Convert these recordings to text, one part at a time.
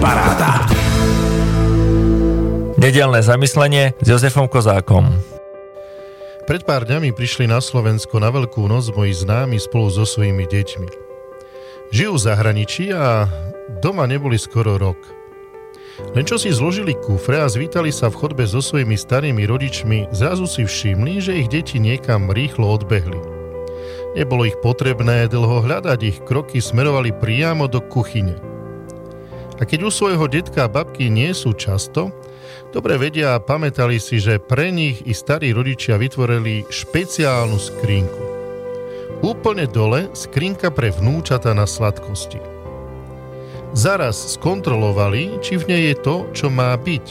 Paráda. Nedelné zamyslenie s Jozefom Kozákom. Pred pár dňami prišli na Slovensko na Veľkú noc moji známi spolu so svojimi deťmi. Žijú v zahraničí a doma neboli skoro rok. Len čo si zložili kufre a zvítali sa v chodbe so svojimi starými rodičmi, zrazu si všimli, že ich deti niekam rýchlo odbehli. Nebolo ich potrebné dlho hľadať, ich kroky smerovali priamo do kuchyne. A keď u svojho detka a babky nie sú často, dobre vedia a pamätali si, že pre nich i starí rodičia vytvorili špeciálnu skrinku. Úplne dole skrinka pre vnúčata na sladkosti. Zaraz skontrolovali, či v nej je to, čo má byť.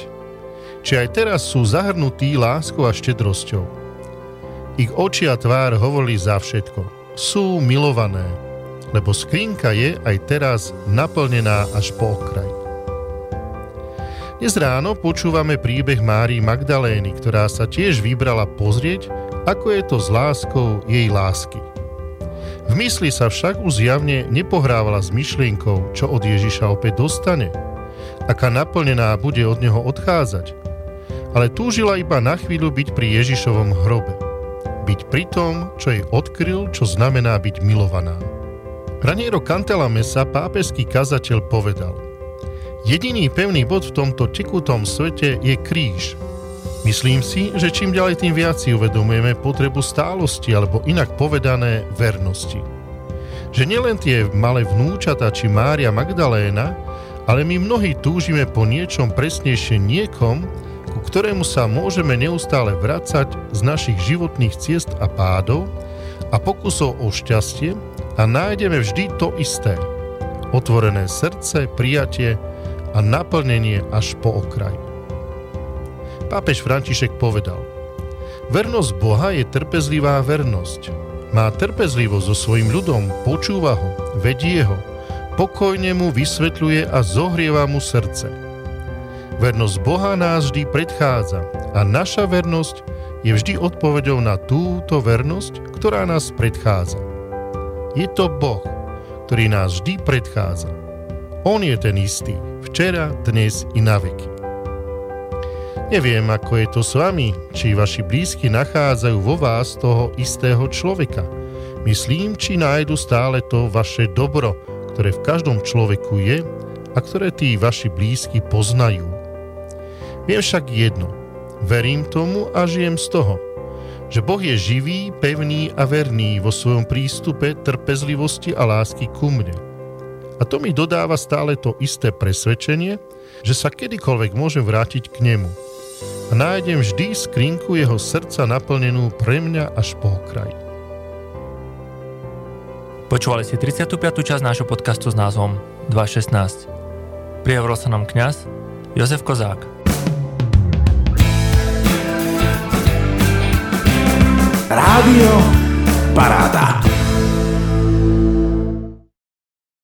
Či aj teraz sú zahrnutí láskou a štedrosťou. Ich oči a tvár hovorili za všetko. Sú milované, lebo skrinka je aj teraz naplnená až po okraj. Dnes ráno počúvame príbeh Márii Magdalény, ktorá sa tiež vybrala pozrieť, ako je to s láskou jej lásky. V mysli sa však už zjavne nepohrávala s myšlienkou, čo od Ježiša opäť dostane, aká naplnená bude od neho odchádzať, ale túžila iba na chvíľu byť pri Ježišovom hrobe. Byť pri tom, čo jej odkryl, čo znamená byť milovaná. Raniero Cantelamessa, pápežský kazateľ, povedal Jediný pevný bod v tomto tekutom svete je kríž. Myslím si, že čím ďalej tým viac si uvedomujeme potrebu stálosti alebo inak povedané vernosti. Že nielen tie malé vnúčata či Mária Magdaléna, ale my mnohí túžime po niečom presnejšie niekom, ku ktorému sa môžeme neustále vracať z našich životných ciest a pádov a pokusov o šťastie, a nájdeme vždy to isté. Otvorené srdce, prijatie a naplnenie až po okraj. Pápež František povedal Vernosť Boha je trpezlivá vernosť. Má trpezlivosť so svojim ľudom, počúva ho, vedie ho, pokojne mu vysvetľuje a zohrieva mu srdce. Vernosť Boha nás vždy predchádza a naša vernosť je vždy odpovedou na túto vernosť, ktorá nás predchádza. Je to Boh, ktorý nás vždy predchádza. On je ten istý, včera, dnes i na veky. Neviem, ako je to s vami, či vaši blízky nachádzajú vo vás toho istého človeka. Myslím, či nájdu stále to vaše dobro, ktoré v každom človeku je a ktoré tí vaši blízky poznajú. Viem však jedno. Verím tomu a žijem z toho – že Boh je živý, pevný a verný vo svojom prístupe trpezlivosti a lásky ku mne. A to mi dodáva stále to isté presvedčenie, že sa kedykoľvek môžem vrátiť k nemu. A nájdem vždy skrinku jeho srdca naplnenú pre mňa až po okraj. Počúvali ste 35. časť nášho podcastu s názvom 2.16. Prihovoril sa nám kňaz Jozef Kozák. Rádio Paráda.